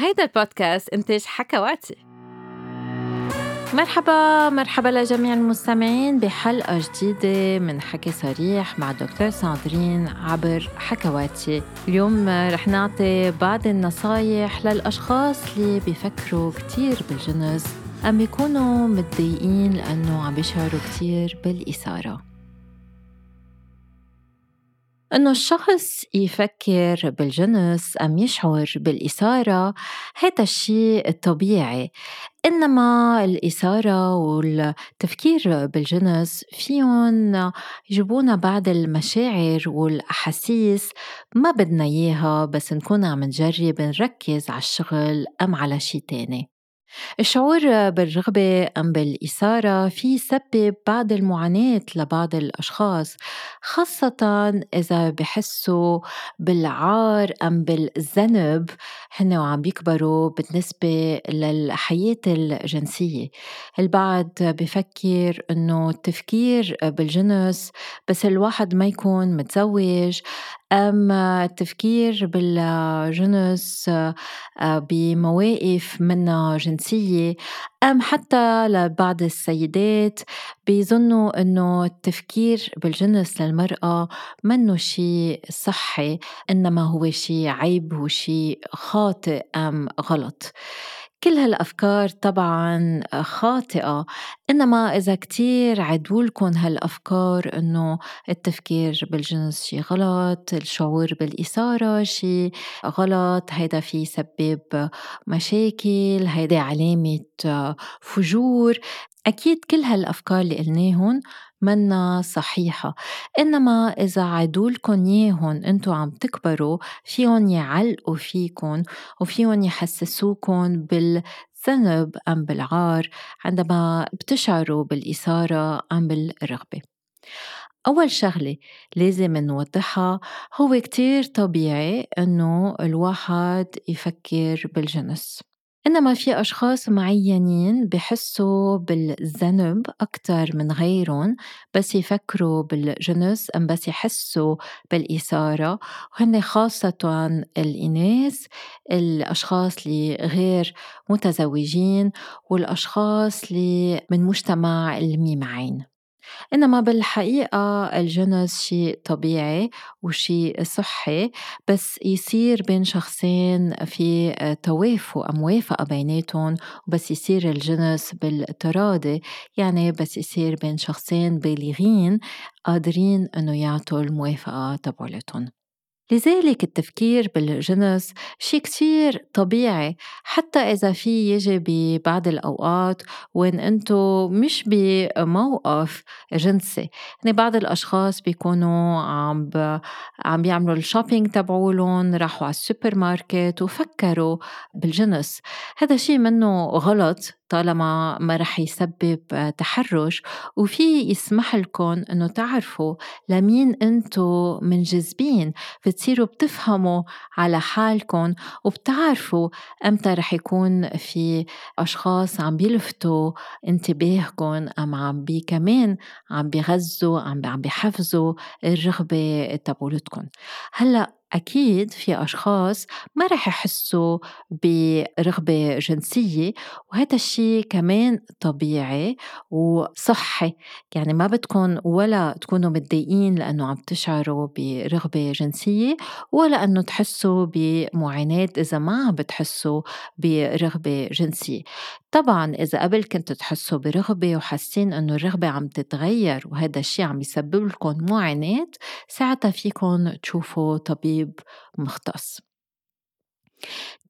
هيدا البودكاست إنتاج حكواتي. مرحبا مرحبا لجميع المستمعين بحلقة جديدة من حكي صريح مع دكتور ساندرين عبر حكواتي. اليوم رح نعطي بعض النصايح للأشخاص اللي بيفكروا كتير بالجنس أم بيكونوا متضايقين لأنه عم بيشعروا كتير بالإثارة. إنه الشخص يفكر بالجنس أم يشعر بالإثارة هذا الشيء طبيعي إنما الإثارة والتفكير بالجنس فيهم يجيبونا بعض المشاعر والأحاسيس ما بدنا إياها بس نكون عم نجرب نركز على الشغل أم على شي تاني. الشعور بالرغبة أم بالإثارة في يسبب بعض المعاناة لبعض الأشخاص خاصة إذا بحسوا بالعار أم بالذنب هن وعم بيكبروا بالنسبة للحياة الجنسية. البعض بفكر إنه التفكير بالجنس بس الواحد ما يكون متزوج أم التفكير بالجنس آه، بمواقف منها جنسية أم حتى لبعض السيدات بيظنوا إنه التفكير بالجنس للمرأة منه شيء صحي إنما هو شيء عيب وشيء خاطئ أم غلط. كل هالأفكار طبعا خاطئة إنما إذا كتير عدولكم هالأفكار إنه التفكير بالجنس شي غلط الشعور بالإثارة شي غلط هيدا في يسبب مشاكل هيدا علامة فجور. أكيد كل هالأفكار اللي قلناهن منا صحيحة إنما إذا عدولكن ياهن أنتو عم تكبروا فيهم يعلقوا فيكن وفيهم يحسسوكن بالذنب أم بالعار عندما بتشعروا بالإثارة أم بالرغبة. أول شغلة لازم نوضحها هو كتير طبيعي إنه الواحد يفكر بالجنس. إنما في أشخاص معينين بحسوا بالذنب أكتر من غيرهم بس يفكروا بالجنس أم بس يحسوا بالإثارة. وهن خاصة الإناث الأشخاص اللي غير متزوجين والأشخاص اللي من مجتمع الميمعين إنما بالحقيقة الجنس شيء طبيعي وشيء صحي بس يصير بين شخصين في توافق موافقة بيناتهم وبس يصير الجنس بالتراضي يعني بس يصير بين شخصين بالغين قادرين إنه يعطوا الموافقة تبعولتهم. لذلك التفكير بالجنس شيء كتير طبيعي حتى إذا في يجي ببعض الأوقات وين أنتو مش بموقف جنسي يعني بعض الأشخاص بيكونوا عم. عم بيعملوا ال shopping تبعولن راحوا على السوبر ماركت وفكروا بالجنس هذا شيء منه غلط طالما ما رح يسبب تحرش. وفي يسمح لكم إنه تعرفوا لمين انتو منجذبين. بتصيروا بتفهموا على حالكم وبتعرفوا إمتى رح يكون في أشخاص عم بيلفتوا انتباهكم أم عم بي كمان عم بيغذوا عم عم بيحفزوا الرغبة تبعولتكم هلأ أكيد في أشخاص ما رح يحسوا برغبة جنسية وهذا الشيء كمان طبيعي وصحي. يعني ما بدكم ولا تكونوا متضايقين لأنه عم تشعروا برغبة جنسية ولا أنه تحسوا بمعاناة إذا ما عم بتحسوا برغبة جنسية. طبعا إذا قبل كنتوا تحسوا برغبة وحاسين إنه الرغبة عم تتغير وهذا الشيء عم يسبب لكم معاناة ساعتها فيكم تشوفوا طبيب مختص.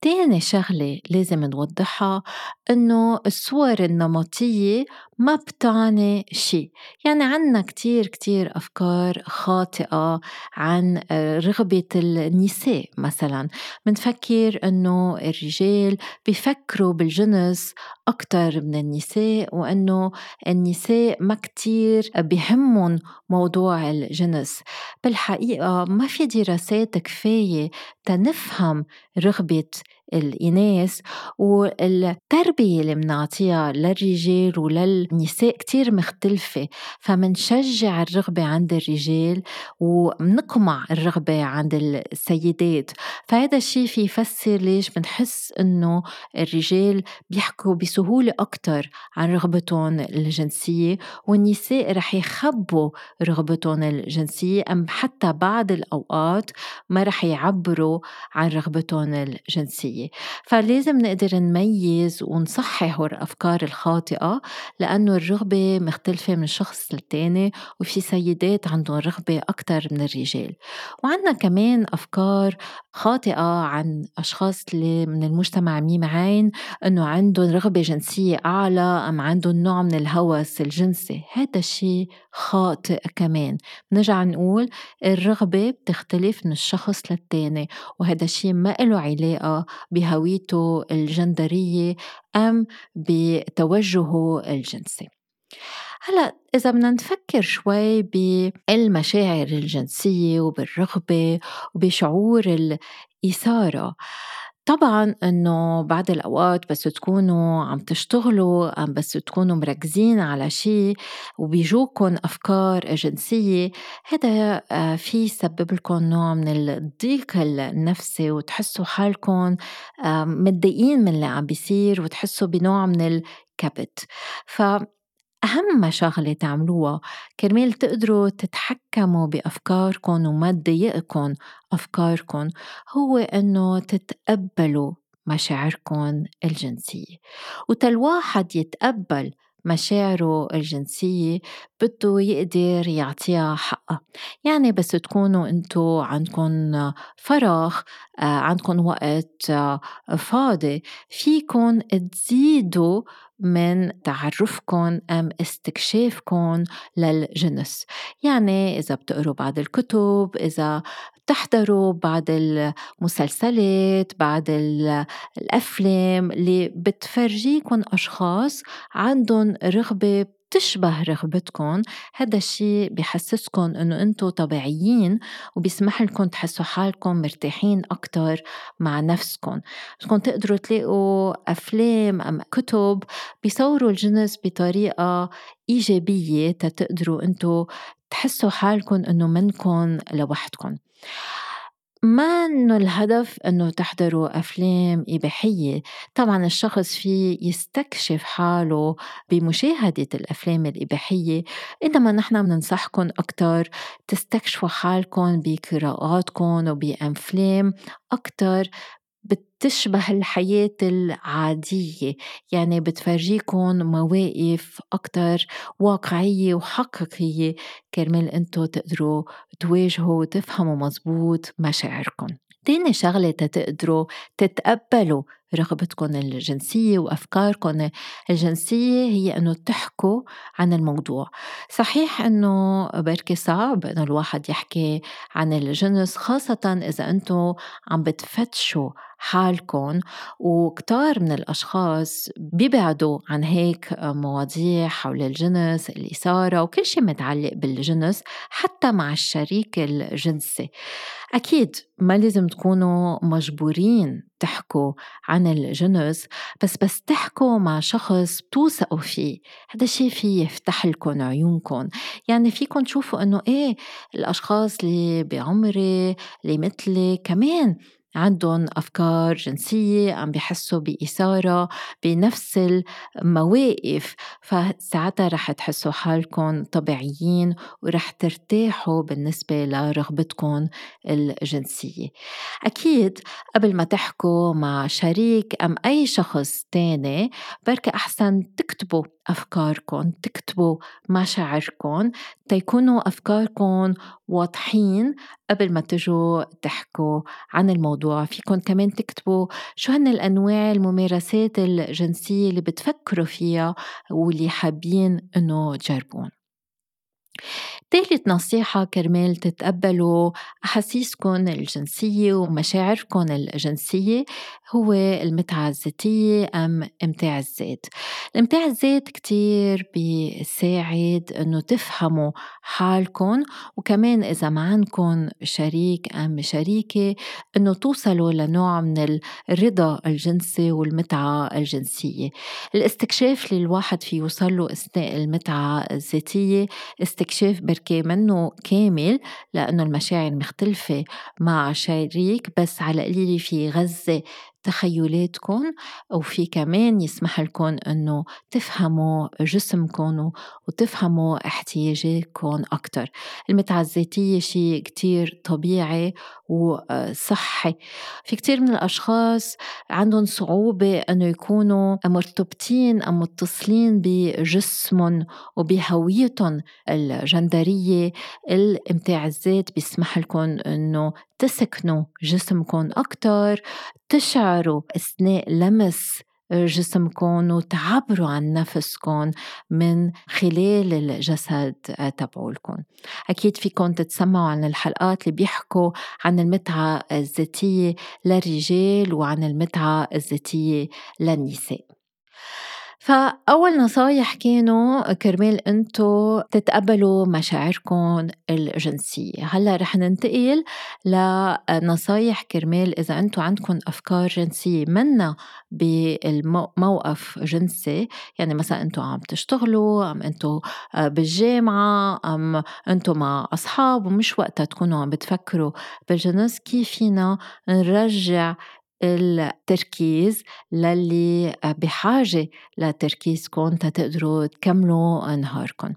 تاني شغلة لازم نوضحها إنه الصور النمطية ما بتعني شيء يعني عنا كتير كتير أفكار خاطئة عن رغبة النساء مثلا. منفكر إنه الرجال بيفكروا بالجنس أكتر من النساء وإنه النساء ما كتير بهمهم موضوع الجنس. بالحقيقة ما في دراسات كفاية تنفهم رغبة الإناث والتربية اللي منعطيها للرجال وللنساء كتير مختلفة. فمنشجع الرغبة عند الرجال ومنقمع الرغبة عند السيدات. فهذا الشيء في يفسر ليش بنحس إنه الرجال بيحكوا بسهولة أكتر عن رغبتهم الجنسية والنساء رح يخبوا رغبتهم الجنسية أم حتى بعض الأوقات ما رح يعبروا عن رغبتهم الجنسية. فلازم نقدر نميز ونصحح الأفكار الخاطئة لأنه الرغبة مختلفة من شخص للتاني وفي سيدات عندهم رغبة أكتر من الرجال. وعندنا كمان أفكار خاطئة عن أشخاص اللي من المجتمع ميم عين إنه عندهم رغبة جنسية أعلى أم عندهم نوع من الهوس الجنسي. هذا الشيء خاطئ كمان. نرجع نقول الرغبة بتختلف من الشخص للتاني وهذا الشيء ما له علاقة بهويته الجندرية أم بتوجهه الجنسي. هلأ إذا بدنا نفكر شوي بالمشاعر الجنسية وبالرغبة وبشعور الإثارة طبعا إنه بعض الأوقات بس تكونوا عم تشتغلوا أم بس تكونوا مركزين على شيء وبيجوكم أفكار جنسية هذا آه، في يسبب لكم نوع من الضيق النفسي وتحسوا حالكم متضايقين من اللي عم بيصير وتحسوا بنوع من الكبت. ف أهم شغلة تعملوها كرمال تقدروا تتحكموا بأفكاركم وما تضايقكم أفكاركم هو إنه تتقبلوا مشاعركم الجنسية. وتل واحد يتقبل مشاعره الجنسية بده يقدر يعطيها حقها يعني بس تكونوا انتو عندكم فراغ آه، عندكم وقت آه، فاضي فيكن تزيدوا من تعرفكم أم استكشافكم للجنس. يعني إذا بتقروا بعض الكتب إذا بتحضروا بعض المسلسلات بعض الأفلام اللي بتفرجيكم أشخاص عندهم رغبة بتشبه رغبتكم هذا الشيء بحسسكم إنه أنتم طبيعيين وبيسمح لكم تحسوا حالكم مرتاحين أكثر مع نفسكم بدكم تقدروا تلاقوا أفلام أم كتب بيصوروا الجنس بطريقة إيجابية تتقدروا أنتم تحسوا حالكم إنه منكم لوحدكم ما إنه الهدف إنه تحضروا أفلام إباحية؟ طبعا الشخص فيه يستكشف حاله بمشاهدة الأفلام الإباحية إنما نحن بننصحكم أكتر تستكشفوا حالكم بقراءاتكم وبأفلام أكتر بتشبه الحياة العادية. يعني بتفرجيكم مواقف أكتر واقعية وحقيقية. كرمال أنتو تقدروا تواجهوا وتفهموا مزبوط مشاعركم تاني شغلة تقدروا تتقبلوا رغبتكم الجنسية وأفكاركم الجنسية هي أنه تحكوا عن الموضوع. صحيح أنه بركي صعب أنه الواحد يحكي عن الجنس خاصة إذا أنتم عم بتفتشوا حالكم وكتار من الأشخاص بيبعدوا عن هيك مواضيع حول الجنس الإثارة وكل شيء متعلق بالجنس حتى مع الشريك الجنسي. أكيد ما لازم تكونوا مجبورين تحكوا عن الجنس بس بس تحكوا مع شخص بتوثقوا فيه. هذا الشيء في يفتح لكم عيونكم. يعني فيكم تشوفوا إنه إيه الأشخاص اللي بعمري اللي مثلي كمان عندهم أفكار جنسية عم بيحسوا بإثارة بنفس المواقف. فساعتها رح تحسوا حالكم طبيعيين ورح ترتاحوا بالنسبة لرغبتكم الجنسية. أكيد قبل ما تحكوا مع شريك أم أي شخص تاني بركة أحسن تكتبوا أفكاركم تكتبوا مشاعركم تيكونوا أفكاركم واضحين قبل ما تجوا تحكوا عن الموضوع فيكم كمان تكتبوا شو هن الأنواع الممارسات الجنسية اللي بتفكروا فيها واللي حابين إنه تجربون؟ تالت نصيحة كرمال تتقبلوا أحاسيسكم الجنسية ومشاعركم الجنسية هو المتعة الذاتية أم إمتاع الذات. الإمتاع الذات كتير بيساعد إنه تفهموا حالكم وكمان إذا ما عندكم شريك أم شريكة إنه توصلوا لنوع من الرضا الجنسي والمتعة الجنسية. الاستكشاف اللي الواحد في يوصل له أثناء المتعة الذاتية استكشاف بركي منه كامل لأنه المشاعر مختلفة مع شريك بس على قليلة في غزة تخيلاتكم وفي كمان يسمح لكم إنه تفهموا جسمكم وتفهموا احتياجاتكم أكثر المتعة الذاتية شيء كتير طبيعي وصحي في كتير من الأشخاص عندهم صعوبة إنه يكونوا مرتبطين أو متصلين بجسمهم وبهويتهم الجندرية. الامتاع الذات بيسمح لكم إنه تسكنوا جسمكم أكتر تشعروا أثناء لمس جسمكم وتعبروا عن نفسكم من خلال الجسد تبعولكم. أكيد فيكم تتسمعوا عن الحلقات اللي بيحكوا عن المتعة الذاتية للرجال وعن المتعة الذاتية للنساء. فأول نصايح كانوا كرمال أنتو تتقبلوا مشاعركم الجنسية. هلأ رح ننتقل لنصايح كرمال إذا أنتو عندكم أفكار جنسية. منا بموقف جنسي يعني مثلا أنتو عم تشتغلوا أم أنتو بالجامعة أم أنتو مع أصحاب ومش وقتها تكونوا عم بتفكروا بالجنس كيف فينا نرجع التركيز للي بحاجة لتركيزكم تتقدروا تكملوا نهاركم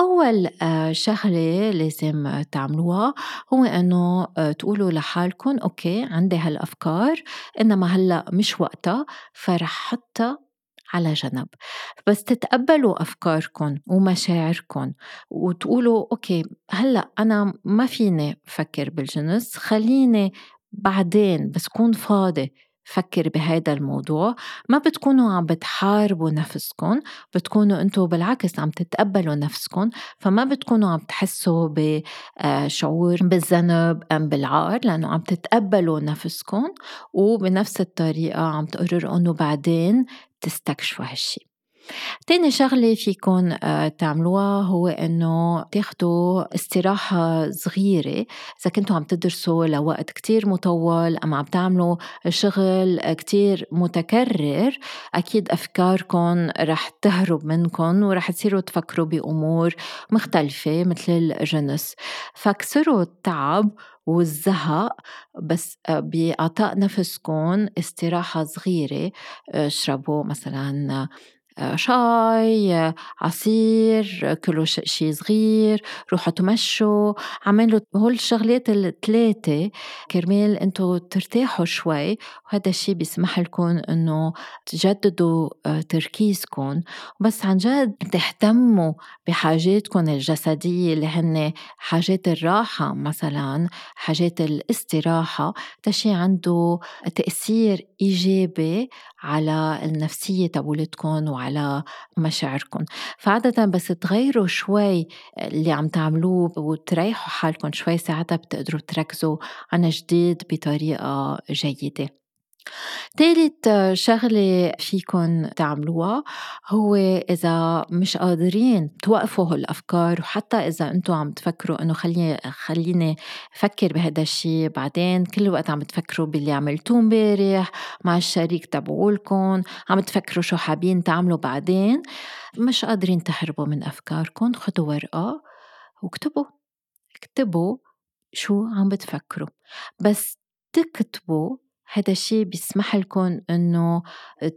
أول شغلة لازم تعملوها هو إنه تقولوا لحالكم okay عندي هالأفكار إنما هلأ مش وقتها فرح حطها على جنب. بس تتقبلوا أفكاركم ومشاعركم وتقولوا okay هلأ أنا ما فيني فكر بالجنس خليني بعدين بس كون فاضي فكر بهيدا الموضوع ما بتكونوا عم بتحاربوا نفسكم بتكونوا أنتوا بالعكس عم تتقبلوا نفسكم فما بتكونوا عم تحسوا بشعور بالذنب أم بالعار لأنه عم تتقبلوا نفسكم وبنفس الطريقة عم تقرروا أنه بعدين تستكشفوا هالشي. تاني شغلة فيكن آه، تعملوها هو إنه تاخدوا استراحة صغيرة. إذا كنتوا عم تدرسوا لوقت كتير مطول أم عم تعملوا شغل كتير متكرر أكيد أفكاركم رح تهرب منكم ورح تصيروا تفكروا بأمور مختلفة مثل الجنس. فكسروا التعب والزهق بس آه، بإعطاء نفسكم استراحة صغيرة آه، اشربوا مثلا شاي عصير كلوا شي صغير روحوا تمشوا. عملوا هول الشغلات الثلاثة كرمال انتو ترتاحوا شوي. وهذا الشي بيسمح لكم انه تجددوا آه، تركيزكم. بس عن جد تهتموا بحاجاتكم الجسدية اللي هن حاجات الراحة مثلا حاجات الاستراحة. تشي عنده تأثير إيجابي على النفسية تبولتكم وعلى مشاعركم. فعادة بس تغيروا شوي اللي عم تعملوه وتريحوا حالكم شوي ساعتها بتقدروا تركزوا عن جديد بطريقة جيدة. تالت شغلة فيكن تعملوها هو إذا مش قادرين توقفوا هالأفكار وحتى إذا أنتوا عم تفكروا إنه خليني خليني فكر بهذا الشيء بعدين كل وقت عم تفكروا باللي عملتوه امبارح مع الشريك تبعولكم عم تفكروا شو حابين تعملوا بعدين مش قادرين تهربوا من أفكاركم خدوا ورقة واكتبوا. اكتبوا شو عم بتفكروا. بس تكتبوا هذا الشيء بيسمح لكم إنه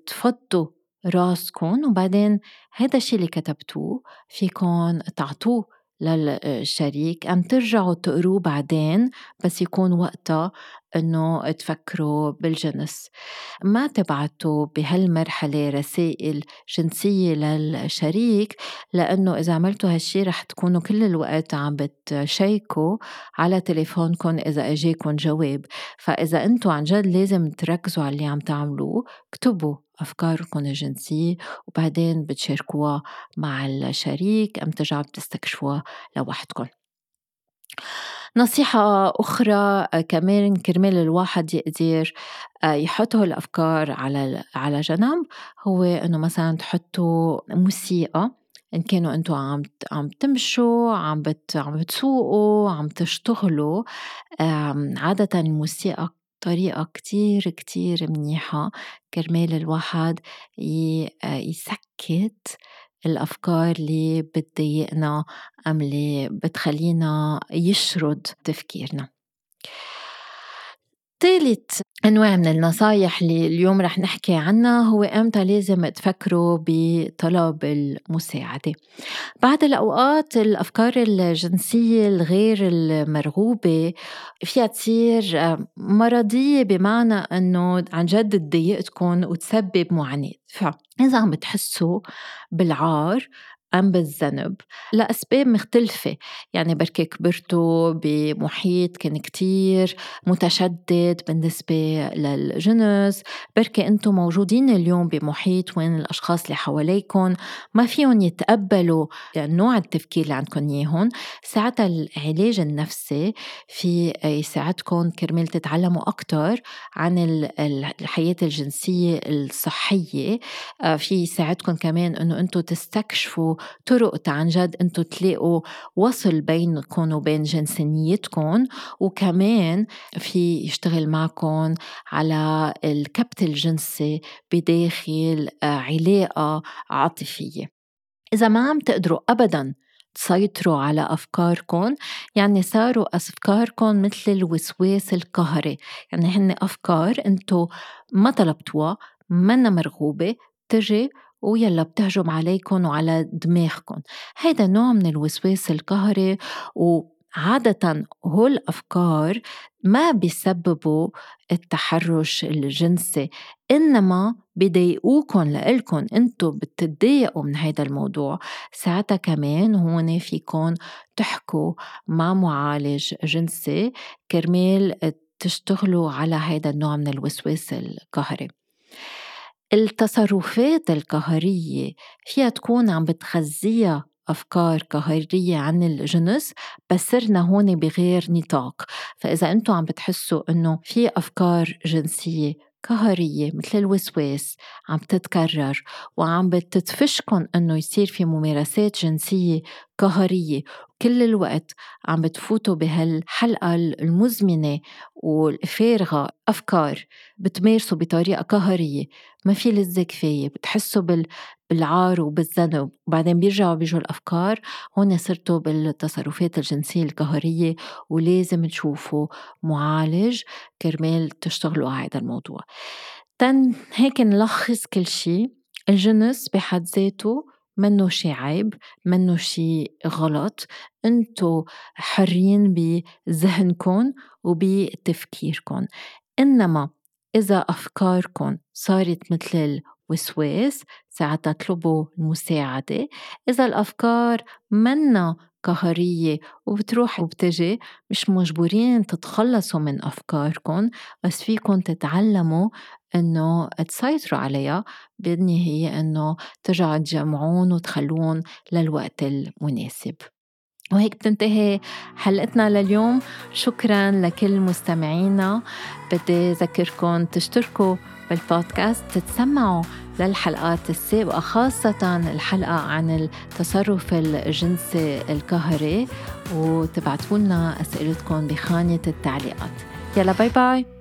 تفضوا راسكم وبعدين هذا الشيء اللي كتبتوه فيكم تعطوه. للشريك أم ترجعوا تقروه بعدين بس يكون وقتها إنه تفكروا بالجنس. ما تبعتوا بهالمرحلة رسائل جنسية للشريك لأنه إذا عملتوا هالشي رح تكونوا كل الوقت عم بتشيكوا على تليفونكم إذا إجاكم جواب. فإذا أنتم عن جد لازم تركزوا على اللي عم تعملوه اكتبوا. أفكاركم الجنسية وبعدين بتشاركوها مع الشريك أم ترجعوا بتستكشفوها لوحدكم نصيحة أخرى آه، كمان كرمال الواحد يقدر آه، يحط الأفكار على على جنب هو إنه مثلا تحطوا موسيقى إن كانوا أنتم عم عم تمشوا عم بت عم بتسوقوا عم تشتغلوا عادة الموسيقى طريقة كتير كتير منيحة. كرمال الواحد آه، يسكت الأفكار اللي بتضايقنا أم اللي بتخلينا يشرد تفكيرنا. ثالث أنواع من النصايح اللي اليوم رح نحكي عنها هو إمتى لازم تفكروا بطلب المساعدة. بعض الأوقات الأفكار الجنسية الغير المرغوبة فيها تصير مرضية بمعنى أنه عن جد تضايقتكم وتسبب معاناة. فإذا عم بتحسوا بالعار أم بالذنب. لأسباب مختلفة. يعني بركي كبرتوا بمحيط كان كتير متشدد بالنسبة للجنس. بركي أنتم موجودين اليوم بمحيط وين الأشخاص اللي حواليكم ما فيهم يتقبلوا نوع التفكير اللي عندكم إياهم ساعتها العلاج النفسي في يساعدكم كرمال تتعلموا أكتر عن الحياة الجنسية الصحية. آه، في يساعدكم كمان أنه أنتم تستكشفوا طرق عن جد أنتم تلاقوا وصل بينكم وبين جنسانيتكم وكمان في يشتغل معكم على الكبت الجنسي بداخل آه، علاقة عاطفية. إذا ما عم تقدروا أبداً تسيطروا على أفكاركم يعني صاروا أفكاركم مثل الوسواس القهري. يعني هن أفكار أنتو ما طلبتوها منا مرغوبة تجي ويلا بتهجم عليكم وعلى دماغكم. هيدا نوع من الوسواس القهري وعادة هول الأفكار ما بيسببوا التحرش الجنسي إنما بيضايقوكم لإلكم. انتو بتتضايقوا من هيدا الموضوع. ساعتها كمان هون فيكم تحكوا مع معالج جنسي كرمال تشتغلوا على هيدا النوع من الوسواس القهري. التصرفات القهرية فيها تكون عم بتغذيها أفكار قهرية عن الجنس بس صرنا هون بغير نطاق. فإذا أنتم عم بتحسوا أنه في أفكار جنسية قهرية مثل الوسواس عم تتكرر وعم بتدفشكن إنه يصير في ممارسات جنسية قهرية كل الوقت عم بتفوتوا بهالحلقة المزمنة والفارغة أفكار بتمارسوا بطريقة قهرية. ما في لذة كفاية بتحسوا بالعار وبالذنب. وبعدين بيرجعوا بيجوا الأفكار هون صرتوا بالتصرفات الجنسية القهرية ولازم تشوفوا معالج كرمال تشتغلوا على هذا الموضوع. تن هيك نلخص كل شيء الجنس بحد ذاته منه شي عيب منه شي غلط أنتو حرين بذهنكم وبتفكيركم إنما إذا أفكاركم صارت مثل الوسواس ساعتها اطلبوا المساعدة إذا الأفكار منا قهرية وبتروح وبتجي مش مجبورين تتخلصوا من أفكاركم بس فيكم تتعلموا إنه تسيطروا عليها بالنهاية إنه ترجعوا تجمعون وتخلون للوقت المناسب. وهيك بتنتهي حلقتنا لليوم. شكرا لكل مستمعينا. بدي أذكركم تشتركوا بالبودكاست تتسمعوا للحلقات السابقة خاصة الحلقة عن التصرف الجنسي القهري. وتبعتوا لنا أسئلتكم بخانة التعليقات. يلا باي باي